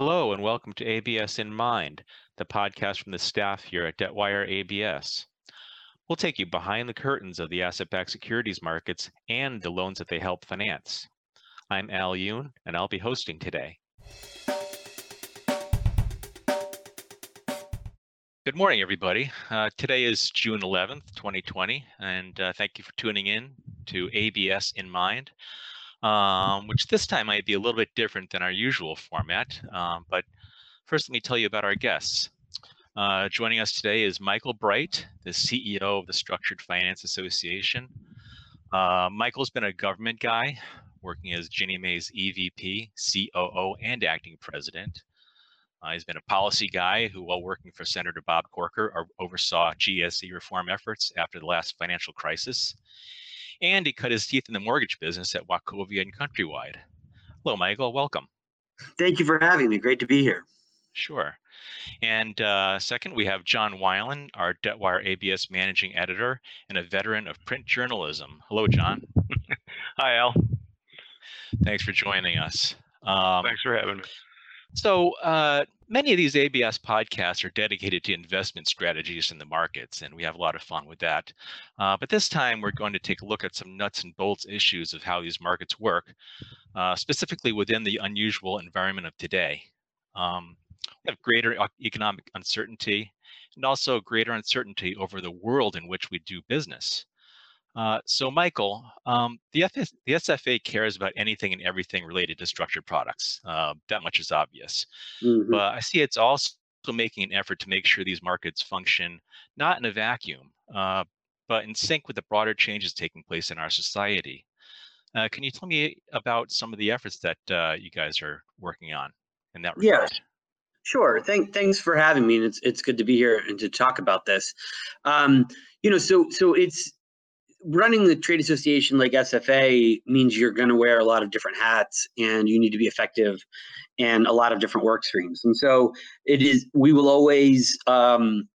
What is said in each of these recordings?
Hello, and welcome to ABS in Mind, the podcast from the staff here at Debtwire ABS. We'll take you behind the curtains of the asset backed securities markets and the loans that they help finance. I'm Al Yoon, and I'll be hosting today. Good morning, everybody. Uh, today is June 11th, 2020, and uh, thank you for tuning in to ABS in Mind um, which this time might be a little bit different than our usual format. Um, but first, let me tell you about our guests. Uh, joining us today is Michael Bright, the CEO of the Structured Finance Association. Uh, Michael's been a government guy, working as Ginnie Mae's EVP, COO, and acting president. Uh, he's been a policy guy who, while working for Senator Bob Corker, oversaw GSE reform efforts after the last financial crisis and he cut his teeth in the mortgage business at Wachovia and Countrywide. Hello, Michael. Welcome. Thank you for having me. Great to be here. Sure. And uh, second, we have John Wilen, our Debtwire ABS managing editor and a veteran of print journalism. Hello, John. Hi, Al. Thanks for joining us. Um, Thanks for having me. So, uh, many of these ABS podcasts are dedicated to investment strategies in the markets, and we have a lot of fun with that. Uh, but this time, we're going to take a look at some nuts and bolts issues of how these markets work, uh, specifically within the unusual environment of today. Um, we have greater economic uncertainty and also greater uncertainty over the world in which we do business. Uh, so, Michael, um, the, FS, the, SFA cares about anything and everything related to structured products. Uh, that much is obvious. Mm-hmm. But I see it's also making an effort to make sure these markets function not in a vacuum, uh, but in sync with the broader changes taking place in our society. Uh, can you tell me about some of the efforts that uh, you guys are working on in that regard? Yeah. Sure. Thank, thanks for having me. And it's it's good to be here and to talk about this. Um, you know, so so it's running the trade association like SFA means you're going to wear a lot of different hats and you need to be effective in a lot of different work streams. And so it is, we will always um,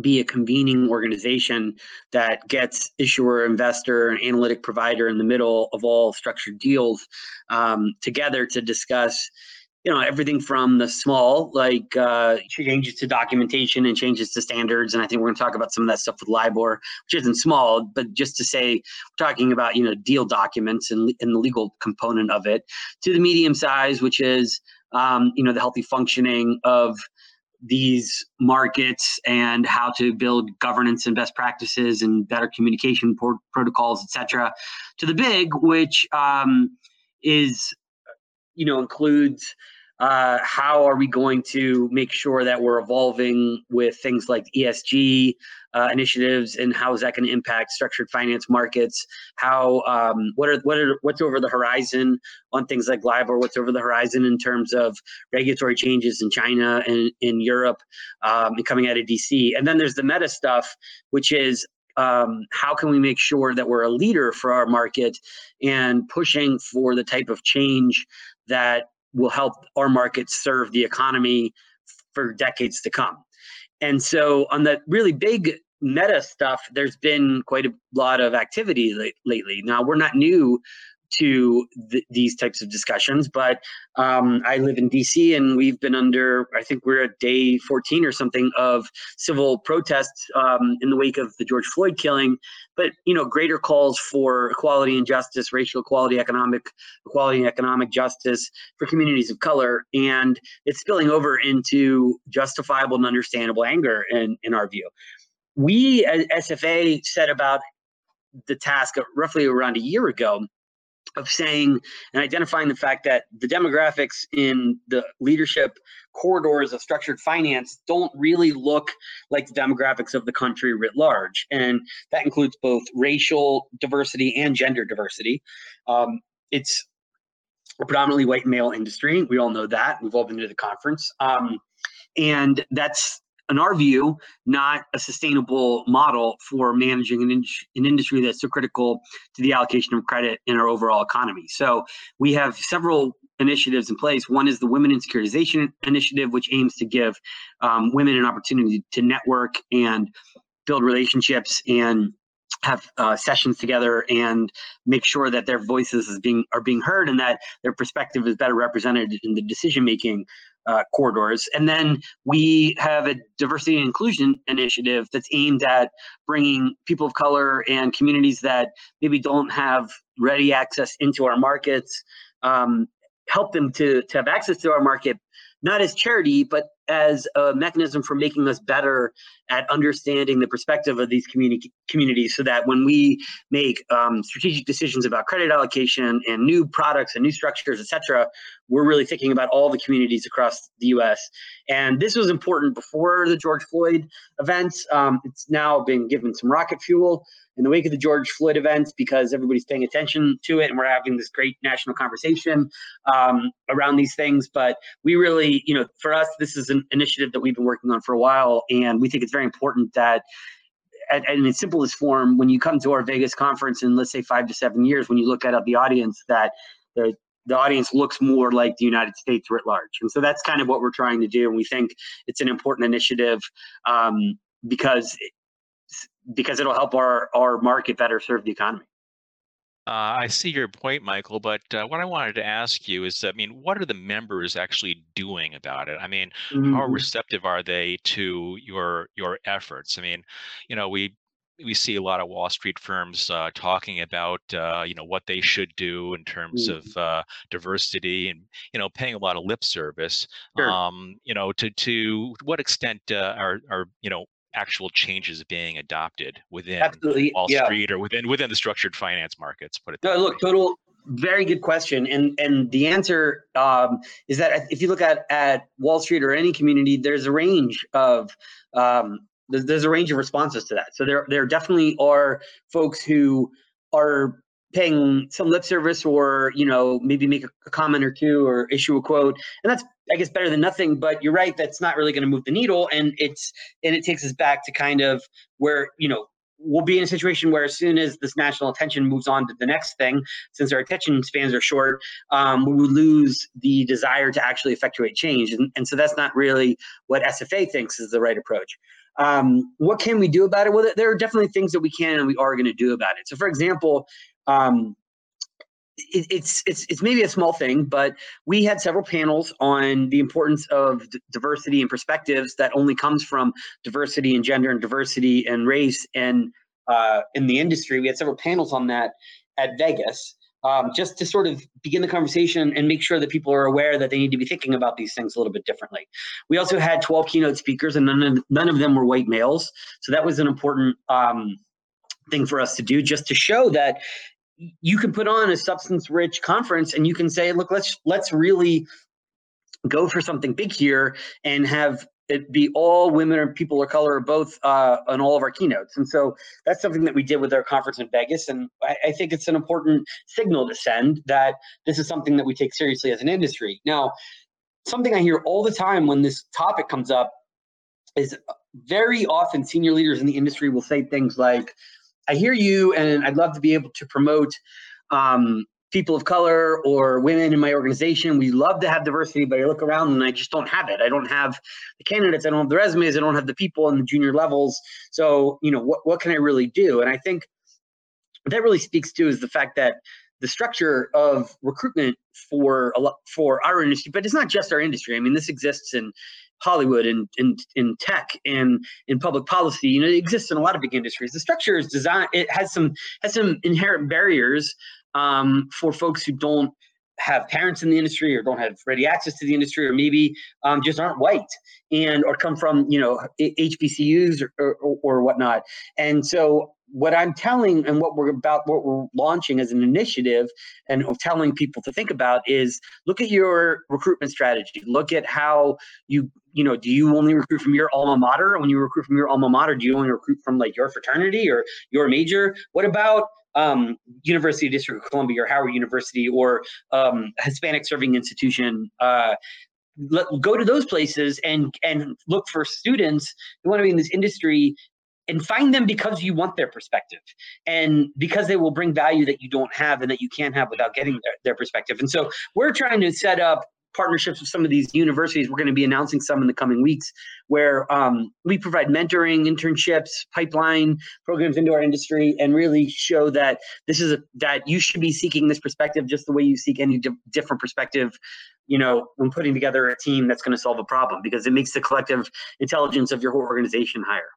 be a convening organization that gets issuer, investor, and analytic provider in the middle of all structured deals um, together to discuss you know everything from the small like uh, changes to documentation and changes to standards and i think we're going to talk about some of that stuff with libor which isn't small but just to say we're talking about you know deal documents and, and the legal component of it to the medium size which is um, you know the healthy functioning of these markets and how to build governance and best practices and better communication protocols etc to the big which um, is you know includes uh, how are we going to make sure that we're evolving with things like ESG uh, initiatives, and how is that going to impact structured finance markets? How um, what are what are what's over the horizon on things like LIBOR? What's over the horizon in terms of regulatory changes in China and in Europe um, and coming out of DC? And then there's the meta stuff, which is um, how can we make sure that we're a leader for our market and pushing for the type of change that will help our market serve the economy for decades to come. And so on the really big meta stuff, there's been quite a lot of activity lately. Now, we're not new to th- these types of discussions. But um, I live in DC and we've been under, I think we're at day 14 or something of civil protests um, in the wake of the George Floyd killing. But, you know, greater calls for equality and justice, racial equality, economic equality and economic justice for communities of color. And it's spilling over into justifiable and understandable anger in, in our view. We at SFA set about the task roughly around a year ago of saying and identifying the fact that the demographics in the leadership corridors of structured finance don't really look like the demographics of the country writ large. And that includes both racial diversity and gender diversity. Um, it's a predominantly white male industry. We all know that. We've all been to the conference. Um, and that's in our view, not a sustainable model for managing an, in- an industry that's so critical to the allocation of credit in our overall economy. So we have several initiatives in place. One is the Women in Securitization Initiative, which aims to give um, women an opportunity to network and build relationships and have uh, sessions together and make sure that their voices is being are being heard and that their perspective is better represented in the decision making uh, corridors. And then we have a diversity and inclusion initiative that's aimed at bringing people of color and communities that maybe don't have ready access into our markets, um, help them to, to have access to our market, not as charity, but as a mechanism for making us better at understanding the perspective of these community communities so that when we make um, strategic decisions about credit allocation and new products and new structures, et cetera, we're really thinking about all the communities across the US. And this was important before the George Floyd events. Um, it's now been given some rocket fuel in the wake of the George Floyd events because everybody's paying attention to it and we're having this great national conversation um, around these things. But we really, you know, for us, this is an initiative that we've been working on for a while, and we think it's very important that. At, in its simplest form, when you come to our Vegas conference in let's say five to seven years, when you look at the audience, that the the audience looks more like the United States writ large. And so that's kind of what we're trying to do. And we think it's an important initiative um, because because it'll help our our market better serve the economy. Uh, I see your point, Michael, but uh, what I wanted to ask you is, I mean, what are the members actually doing about it? I mean, mm-hmm. how receptive are they to your your efforts? I mean, you know, we we see a lot of Wall Street firms uh, talking about uh, you know what they should do in terms mm-hmm. of uh, diversity and you know paying a lot of lip service. Sure. Um, you know, to to what extent uh, are are you know actual changes being adopted within Absolutely. Wall yeah. Street or within within the structured finance markets? Put it. No, look, total. Very good question, and and the answer um, is that if you look at at Wall Street or any community, there's a range of um, there's, there's a range of responses to that. So there there definitely are folks who are paying some lip service or you know maybe make a, comment or two or issue a quote and that's i guess better than nothing but you're right that's not really going to move the needle and it's and it takes us back to kind of where you know we'll be in a situation where as soon as this national attention moves on to the next thing since our attention spans are short um, we will lose the desire to actually effectuate change and, and so that's not really what sfa thinks is the right approach um, what can we do about it? Well, there are definitely things that we can and we are going to do about it. So, for example, um, it, it's it's it's maybe a small thing, but we had several panels on the importance of d- diversity and perspectives that only comes from diversity and gender and diversity and race and uh, in the industry. We had several panels on that at Vegas. Um, just to sort of begin the conversation and make sure that people are aware that they need to be thinking about these things a little bit differently. We also had 12 keynote speakers, and none of, none of them were white males. So that was an important um, thing for us to do, just to show that you can put on a substance rich conference and you can say look let's let's really go for something big here and have it be all women or people of color or both uh, on all of our keynotes. And so that's something that we did with our conference in Vegas. And I, I, think it's an important signal to send that this is something that we take seriously as an industry. Now, something I hear all the time when this topic comes up is very often senior leaders in the industry will say things like, I hear you, and I'd love to be able to promote um, people of color or women in my organization. We love to have diversity, but I look around and I just don't have it. I don't have the candidates, I don't have the resumes, I don't have the people in the junior levels. So, you know, what, what can I really do? And I think that really speaks to is the fact that the structure of recruitment for a lot for our industry, but it's not just our industry. I mean, this exists in Hollywood and in, in tech and in public policy. You know, it exists in a lot of big industries. The structure is designed. It has some has some inherent barriers um, for folks who don't have parents in the industry or don't have ready access to the industry or maybe um, just aren't white and or come from you know HBCUs or, or, or whatnot. And so what I'm telling and what we're about, what we're launching as an initiative and telling people to think about is look at your recruitment strategy. Look at how you, you know, do you only recruit from your alma mater? When you recruit from your alma mater, do you only recruit from like your fraternity or your major? What about um, University District of Columbia or Howard University or um, Hispanic serving institution? Uh, let, go to those places and and look for students who want to be in this industry and find them because you want their perspective and because they will bring value that you don't have and that you can't have without getting their, their perspective. And so we're trying to set up partnerships with some of these universities. We're going to be announcing some in the coming weeks where um, we provide mentoring, internships, pipeline programs into our industry, and really show that this is a, that you should be seeking this perspective just the way you seek any di- different perspective. You know, when putting together a team that's going to solve a problem, because it makes the collective intelligence of your whole organization higher.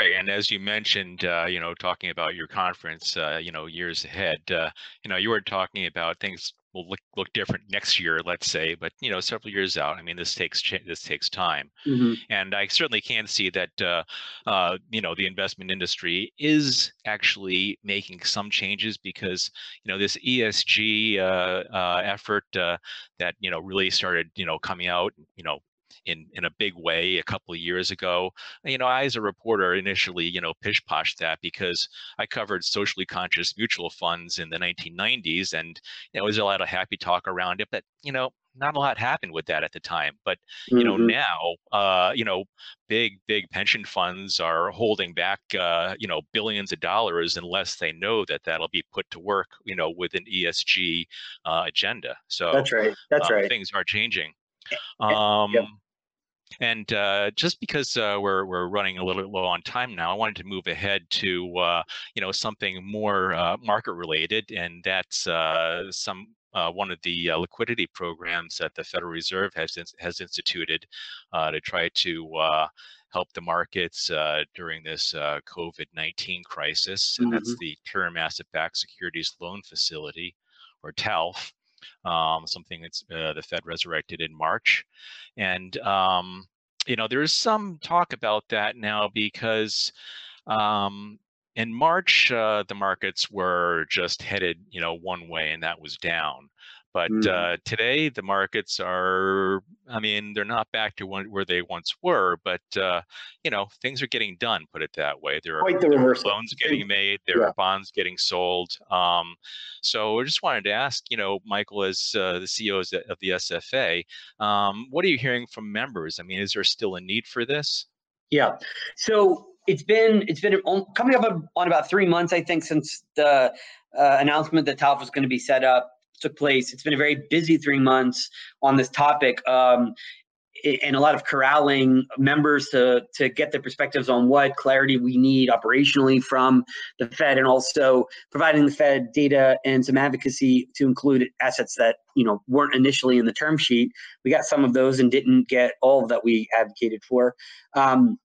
Right, and as you mentioned, uh, you know, talking about your conference, uh, you know, years ahead, uh, you know, you were talking about things will look look different next year, let's say, but you know, several years out. I mean, this takes this takes time, mm-hmm. and I certainly can see that, uh, uh, you know, the investment industry is actually making some changes because you know this ESG uh, effort that you know really started, you know, coming out, you know, in in a big way a couple of years ago. You know, I as a reporter initially, you know, pish poshed that because I covered socially conscious mutual funds in the 1990s, and you know, there was a lot of happy talk around it, but you know, not a lot happened with that at the time. But you know, mm-hmm. now, uh, you know, big big pension funds are holding back, uh, you know, billions of dollars unless they know that that'll be put to work, you know, with an ESG uh, agenda. So that's right. That's um, right. Things are changing. Um, yep. And uh, just because uh, we're we're running a little bit low on time now, I wanted to move ahead to uh, you know something more uh, market related, and that's uh, some uh, one of the liquidity programs that the Federal Reserve has has instituted to try to help the markets during this COVID-19 crisis, and mm-hmm. that's the Term Asset-Backed Securities Loan Facility, or TALF um, something that's uh, the Fed resurrected in March. And, um, you know, there's some talk about that now because um, in March, uh, the markets were just headed, you know, one way, and that was down. But mm. uh, today, the markets are, I mean, they're not back to where they once were, but, uh, you know, things are getting done, put it that way. There are, Quite the there are loans getting made, there yeah. are bonds getting sold. Um, so I just wanted to ask, you know, Michael, as uh, the CEO of the SFA, um, what are you hearing from members? I mean, is there still a need for this? Yeah. So it's been it's been coming up on about three months, I think, since the uh, announcement that TALF was going to be set up took place. It's been a very busy three months on this topic. Um, and a lot of corralling members to to get their perspectives on what clarity we need operationally from the Fed, and also providing the Fed data and some advocacy to include assets that you know weren't initially in the term sheet. We got some of those and didn't get all that we advocated for. Um,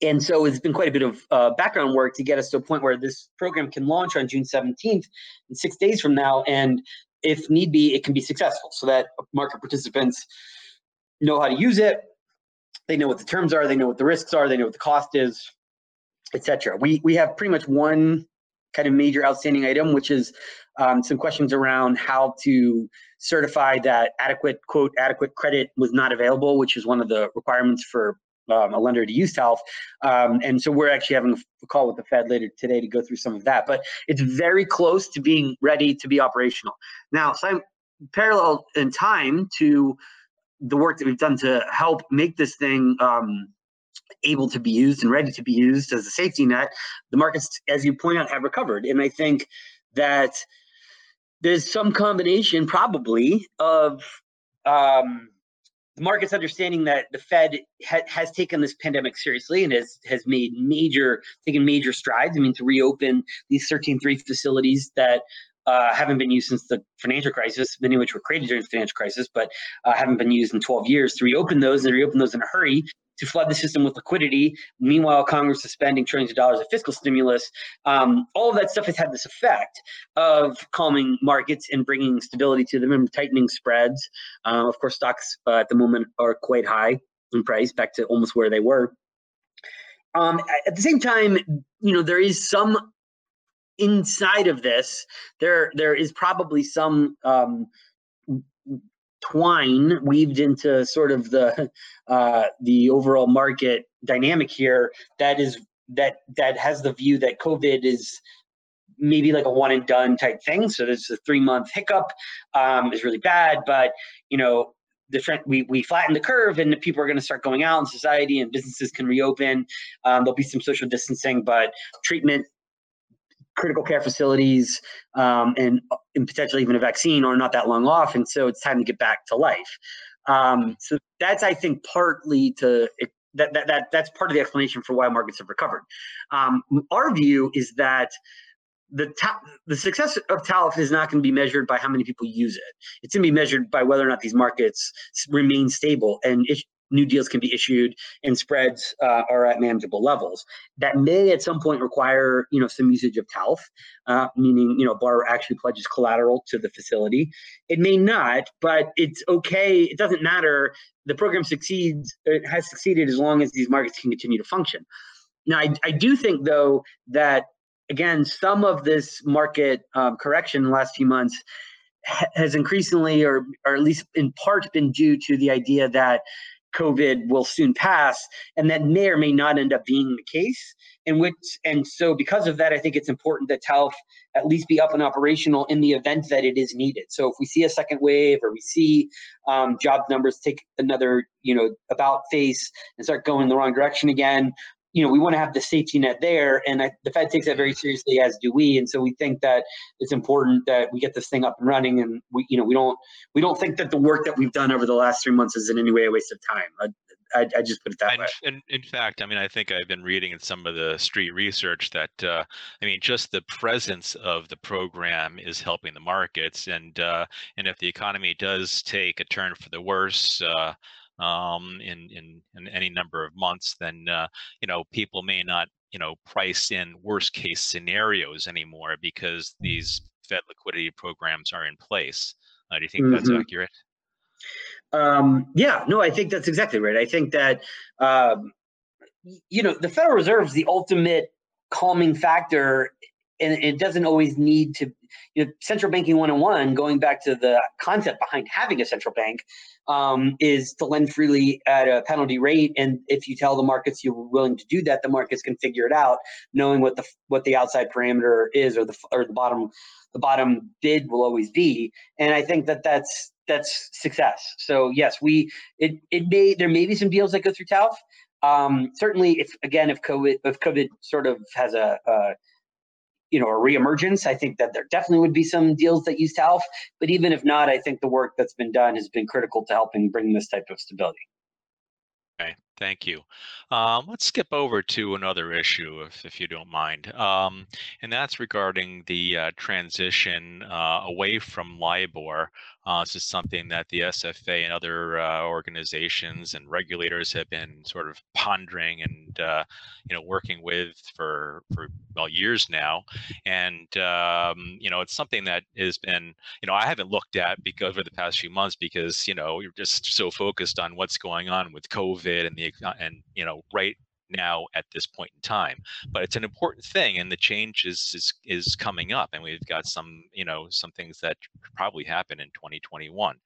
and so it's been quite a bit of uh, background work to get us to a point where this program can launch on June 17th, in six days from now, and if need be, it can be successful, so that market participants know how to use it. They know what the terms are. They know what the risks are. They know what the cost is, etc. We we have pretty much one kind of major outstanding item, which is um, some questions around how to certify that adequate quote adequate credit was not available, which is one of the requirements for um, a lender to use TALF. Um, and so we're actually having a call with the Fed later today to go through some of that. But it's very close to being ready to be operational. Now, so I'm parallel in time to the work that we've done to help make this thing um, able to be used and ready to be used as a safety net. The markets, as you point out, have recovered. And I think that there's some combination probably of um, the market's understanding that the Fed ha- has taken this pandemic seriously and has has made major taken major strides. I mean, to reopen these 13.3 facilities that uh, haven't been used since the financial crisis, many of which were created during the financial crisis, but uh, haven't been used in 12 years. To reopen those and reopen those in a hurry to flood the system with liquidity. Meanwhile, Congress is spending trillions of dollars of fiscal stimulus. Um, all of that stuff has had this effect of calming markets and bringing stability to them and tightening spreads. Uh, of course, stocks uh, at the moment are quite high in price, back to almost where they were. Um, at the same time, you know, there is some inside of this. There, there is probably some um, twine weaved into sort of the uh, the overall market dynamic here that is that that has the view that COVID is maybe like a one and done type thing. So there's a three month hiccup um, is really bad, but you know the trend we we flatten the curve and the people are going to start going out in society and businesses can reopen. Um, there'll be some social distancing, but treatment critical care facilities um, and, and potentially even a vaccine are not that long off, and so it's time to get back to life. Um, so that's I think partly to that, that that that's part of the explanation for why markets have recovered. Um, our view is that the ta- the success of TALF is not going to be measured by how many people use it. It's going to be measured by whether or not these markets remain stable and new deals can be issued and spreads uh, are at manageable levels. That may at some point require you know some usage of TALF, uh, meaning you know borrower actually pledges collateral to the facility. It may not, but it's okay. It doesn't matter. The program succeeds. It has succeeded as long as these markets can continue to function. Now, I, I do think though that again some of this market um, correction in the last few months has increasingly or or at least in part been due to the idea that COVID will soon pass, and that may or may not end up being the case. And which, and so because of that, I think it's important that TALF at least be up and operational in the event that it is needed. So if we see a second wave or we see um, job numbers take another, you know, about face and start going the wrong direction again, you know, we want to have the safety net there, and I, the Fed takes that very seriously, as do we. And so we think that it's important that we get this thing up and running, and we, you know, we don't we don't think that the work that we've done over the last three months is in any way a waste of time. I, I, I just put it that and, way. In, in fact, I mean, I think I've been reading in some of the street research that, uh, I mean, just the presence of the program is helping the markets, and uh, and if the economy does take a turn for the worse. Uh, um, in, in, in any number of months, then uh, you know people may not you know price in worst case scenarios anymore because these Fed liquidity programs are in place. Uh, do you think mm-hmm. that's accurate? Um, yeah, no, I think that's exactly right. I think that um, you know the Federal Reserve is the ultimate calming factor and it doesn't always need to you know central banking 101 going back to the concept behind having a central bank um, is to lend freely at a penalty rate. And if you tell the markets you're willing to do that the markets can figure it out knowing what the what the outside parameter is or the or the bottom the bottom bid will always be. And i think that that's that's success. So yes we it it may there may be some deals that go through TALF. Um, certainly if again if covid if covid sort of has a, a you know a reemergence. I think that there definitely would be some deals that use TALF, but even if not, I think the work that's been done has been critical to helping bring this type of stability. Okay, thank you. Um, let's skip over to another issue, if, if you don't mind, um, and that's regarding the uh, transition uh, away from LIBOR uh, this is something that the SFA and other uh, organizations and regulators have been sort of pondering and uh, you know working with for for well years now, and um, you know it's something that has been you know I haven't looked at because over the past few months because you know you're just so focused on what's going on with COVID and the and you know right now at this point in time but it's an important thing and the change is is is coming up and we've got some you know some things that probably happen in 2021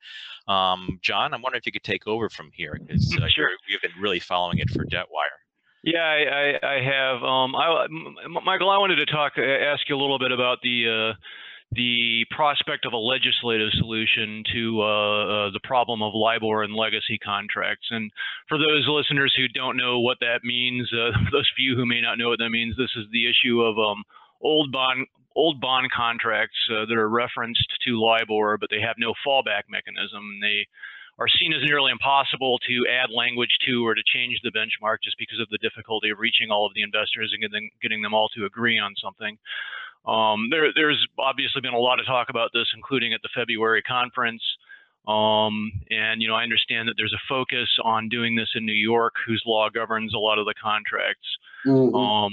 um, john i'm wondering if you could take over from here because uh, sure. you've been really following it for debtwire yeah, I, I, I have. Um, I, Michael, I wanted to talk, ask you a little bit about the uh, the prospect of a legislative solution to uh, uh, the problem of LIBOR and legacy contracts. And for those listeners who don't know what that means, uh, those few who may not know what that means, this is the issue of um, old bond old bond contracts uh, that are referenced to LIBOR, but they have no fallback mechanism. They are seen as nearly impossible to add language to or to change the benchmark just because of the difficulty of reaching all of the investors and getting, getting them all to agree on something. Um, there, there's obviously been a lot of talk about this, including at the February conference. Um, and you know, I understand that there's a focus on doing this in New York, whose law governs a lot of the contracts. Mm-hmm. Um,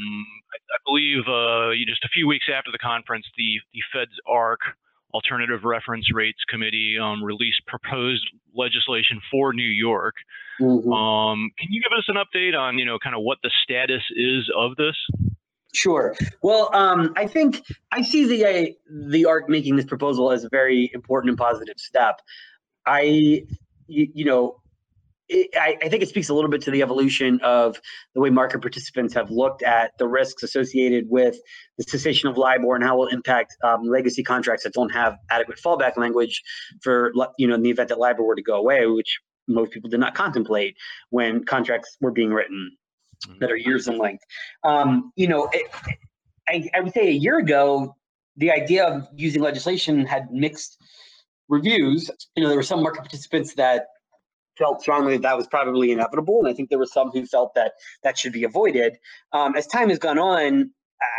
I, I, believe uh, just a few weeks after the conference, the the Fed's ARRC Alternative Reference Rates Committee um, released proposed legislation for New York. Mm-hmm. Um, can you give us an update on you know kind of what the status is of this? Sure. Well, um, I think I see the uh, the ARRC making this proposal as a very important and positive step. I, you, you know, it, I, I, think it speaks a little bit to the evolution of the way market participants have looked at the risks associated with the cessation of LIBOR and how it will impact um, legacy contracts that don't have adequate fallback language for, you know, in the event that LIBOR were to go away, which most people did not contemplate when contracts were being written that are years in length. Um, you know, it, I, I would say a year ago, the idea of using legislation had mixed reviews. You know, there were some market participants that felt strongly that that was probably inevitable, and I think there were some who felt that that should be avoided. Um, as time has gone on,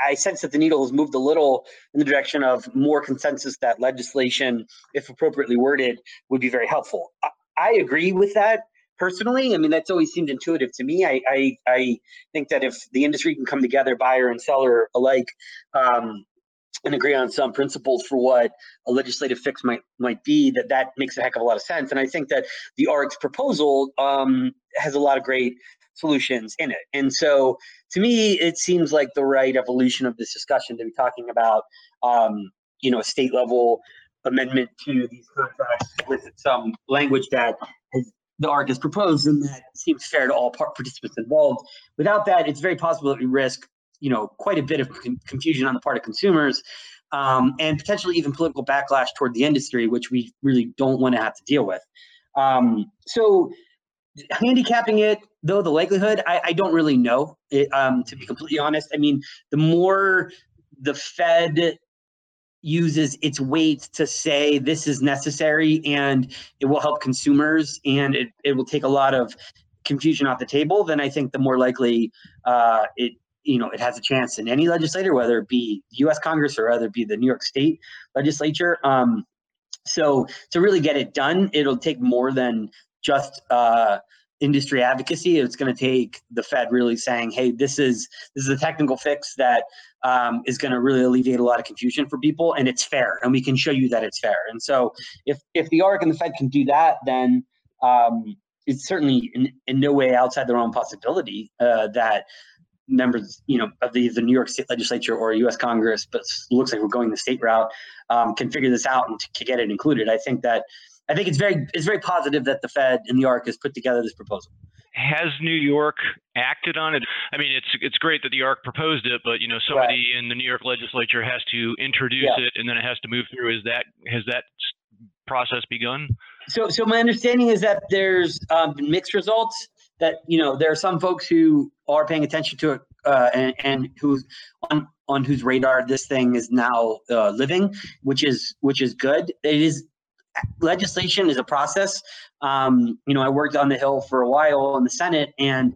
I sense that the needle has moved a little in the direction of more consensus that legislation, if appropriately worded, would be very helpful. I, I agree with that personally. I mean, that's always seemed intuitive to me. I, I, I think that if the industry can come together, buyer and seller alike, um, and agree on some principles for what a legislative fix might might be, that that makes a heck of a lot of sense. And I think that the ARRC's proposal um, has a lot of great solutions in it. And so, to me, it seems like the right evolution of this discussion to be talking about, um, you know, a state level amendment to these contracts with some language that the ARRC is proposed and that seems fair to all participants involved. Without that, it's very possible that we risk you know quite a bit of confusion on the part of consumers um, and potentially even political backlash toward the industry, which we really don't want to have to deal with. Um, so, handicapping it, though, the likelihood, I, I don't really know. It, um, to be completely honest, I mean, the more the Fed uses its weight to say this is necessary and it will help consumers and it, it will take a lot of confusion off the table, then I think the more likely uh, it you know it has a chance in any legislator, whether it be U.S. Congress or whether it be the New York State legislature. Um, so to really get it done, it'll take more than just uh, industry advocacy. It's going to take the Fed really saying, "Hey, this is this is a technical fix that um, is going to really alleviate a lot of confusion for people, and it's fair, and we can show you that it's fair." And so, if if the ARRC and the Fed can do that, then um, it's certainly in, in no way outside their own possibility uh, that members, you know, of the, the New York State Legislature or U.S. Congress, but looks like we're going the state route, um, can figure this out and to get it included. I think that I think it's very it's very positive that the Fed and the ARRC has put together this proposal. Has New York acted on it? I mean, it's it's great that the ARRC proposed it, but you know, somebody right. in the New York Legislature has to introduce yeah. it, and then it has to move through. Is that has that process begun? So, so my understanding is that there's um, mixed results that you know there are some folks who are paying attention to it uh, and, and who on on whose radar this thing is now uh, living, which is which is good. It is legislation is a process. Um, you know, I worked on the Hill for a while in the Senate, and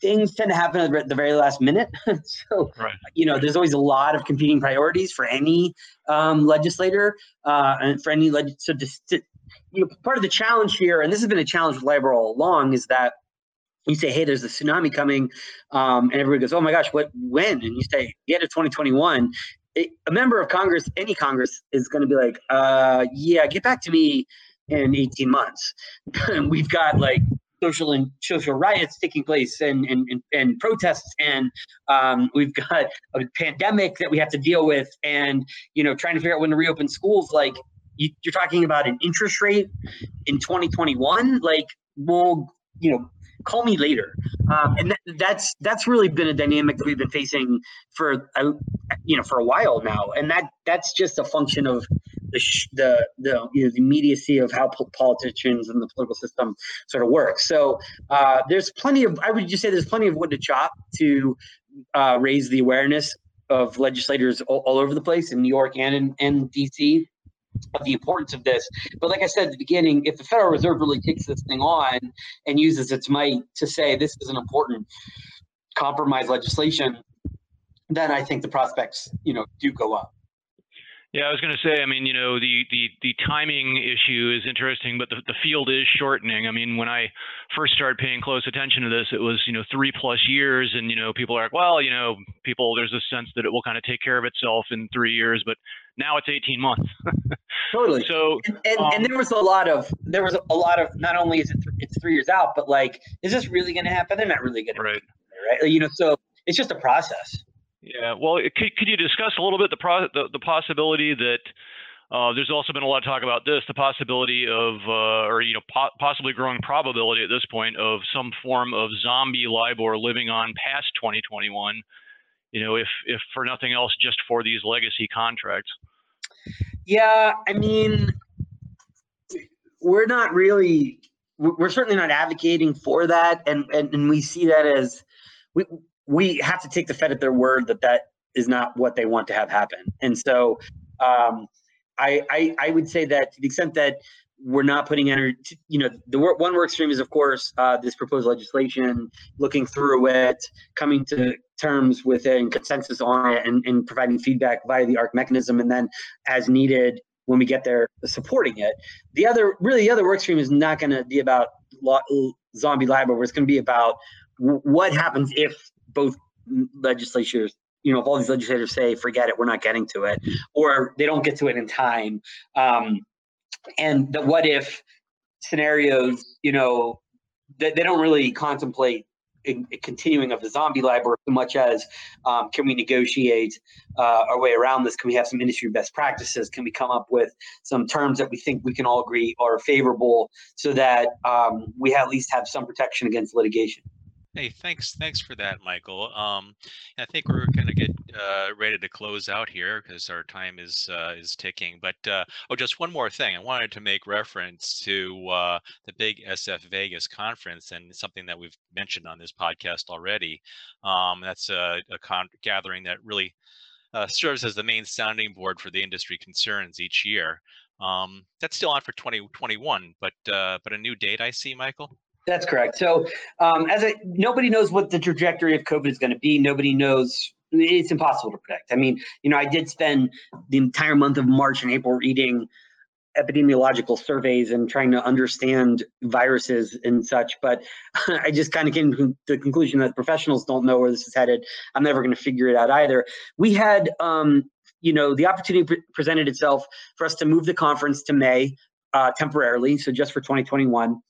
things tend to happen at the very last minute. so, right. you know, there's always a lot of competing priorities for any um, legislator uh, and for any leg. So, to, to, you know, part of the challenge here, and this has been a challenge with LIBOR all along, is that you say, hey, there's a tsunami coming, um, and everybody goes, oh my gosh, what, when? And you say, the end of 2021. A member of Congress, any Congress, is going to be like, uh, yeah, get back to me in 18 months. We've got like social and social riots taking place and and, and, and protests and um, we've got a pandemic that we have to deal with and you know trying to figure out when to reopen schools like you, are talking about an interest rate in 2021 like well you know call me later. Um, and th- that's that's really been a dynamic that we've been facing for uh, you know for a while now, and that that's just a function of the sh- the the, you know, the immediacy of how po- politicians and the political system sort of work. So uh, there's plenty of I would just say there's plenty of wood to chop to uh, raise the awareness of legislators all, all, over the place in New York and in, in DC of the importance of this. But like I said at the beginning, if the Federal Reserve really takes this thing on and uses its might to say this is an important compromise legislation, then I think the prospects, you know, do go up. Yeah, I was going to say. I mean, you know, the the the timing issue is interesting, but the the field is shortening. I mean, when I first started paying close attention to this, it was you know three plus years, and you know people are like, well, you know, people there's a sense that it will kind of take care of itself in three years, but now it's 18 months. totally. So and, and, um, and, there was a lot of there was a lot of not only is it th- it's three years out, but like, is this really going to happen? They're not really going right. to, right? You know, so it's just a process. Yeah. Well, could, could you discuss a little bit the, pro, the, the possibility that uh, there's also been a lot of talk about this, the possibility of, uh, or you know, po- possibly growing probability at this point of some form of zombie LIBOR living on past 2021. You know, if if for nothing else, just for these legacy contracts. Yeah, I mean, we're not really, we're certainly not advocating for that, and and, and we see that as we we have to take the Fed at their word that that is not what they want to have happen. And so um, I, I, I would say that to the extent that we're not putting energy, you know, the one work stream is, of course, uh, this proposed legislation, looking through it, coming to terms with it and consensus on it, and, and providing feedback via the ARRC mechanism, and then as needed when we get there, supporting it. The other, really, the other work stream is not going to be about zombie LIBOR. It's going to be about what happens if both legislatures you know, if all these legislators say, forget it, we're not getting to it, or they don't get to it in time. Um, and the what if scenarios, you know, they, they don't really contemplate a, continuing of the zombie LIBOR so much as um, can we negotiate uh, our way around this? Can we have some industry best practices? Can we come up with some terms that we think we can all agree are favorable so that um, we at least have some protection against litigation? Hey, thanks, thanks for that, Michael. Um, I think we're going to get uh, ready to close out here because our time is uh, is ticking. But uh, oh, just one more thing. I wanted to make reference to uh, the big SF Vegas conference and something that we've mentioned on this podcast already. Um, that's a, a con- gathering that really uh, serves as the main sounding board for the industry concerns each year. Um, that's still on for 2021, but uh, but a new date I see, Michael. That's correct. So, um, as a, nobody knows what the trajectory of COVID is going to be. Nobody knows. It's impossible to predict. I mean, you know, I did spend the entire month of March and April reading epidemiological surveys and trying to understand viruses and such. But I just kind of came to the conclusion that professionals don't know where this is headed. I'm never going to figure it out either. We had, um, you know, the opportunity pre- presented itself for us to move the conference to May uh, temporarily, so just for 2021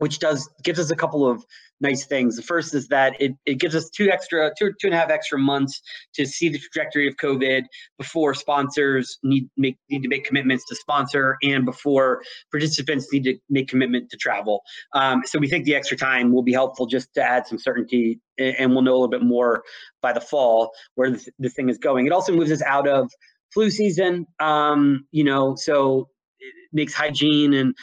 which does gives us a couple of nice things. The first is that it, it gives us two extra two two and a half extra months to see the trajectory of COVID before sponsors need make need to make commitments to sponsor and before participants need to make commitment to travel. Um, so we think the extra time will be helpful just to add some certainty, and we'll know a little bit more by the fall where this, this thing is going. It also moves us out of flu season. Um, you know, so makes hygiene and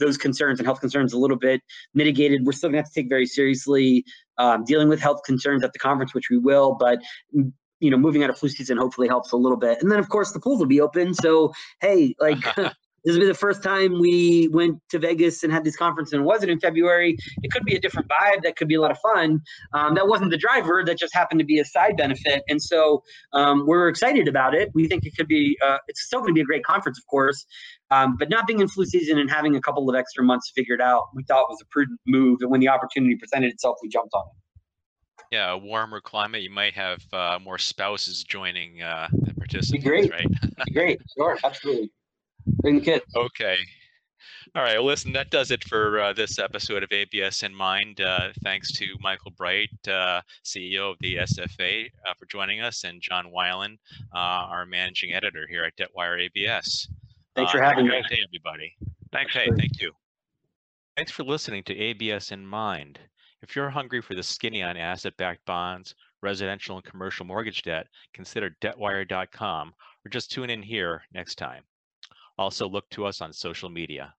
those concerns and health concerns a little bit mitigated. We're still going to have to take very seriously um, dealing with health concerns at the conference, which we will, but mm, you know, moving out of flu season hopefully helps a little bit. And then of course the pools will be open. So hey, like this will be the first time we went to Vegas and had this conference and it wasn't in February. It could be a different vibe. That could be a lot of fun. Um, that wasn't the driver. That just happened to be a side benefit. And so um, we're excited about it. We think it could be, uh, it's still going to be a great conference, of course. Um, but not being in flu season and having a couple of extra months to figure it out, we thought was a prudent move. And when the opportunity presented itself, we jumped on it. Yeah, a warmer climate, you might have uh, more spouses joining uh, the participants, great. right? great, sure, absolutely. Bring the kids. Okay. All right. Well, listen, that does it for uh, this episode of ABS in Mind. Uh, thanks to Michael Bright, uh, CEO of the SFA, uh, for joining us, and John Wilen, uh, our managing editor here at DebtWire ABS. Thanks for uh, having me. Day, everybody. Thanks. Hey, thank you. Thanks for listening to ABS in Mind. If you're hungry for the skinny on asset-backed bonds, residential and commercial mortgage debt, consider debtwire.com or just tune in here next time. Also look to us on social media.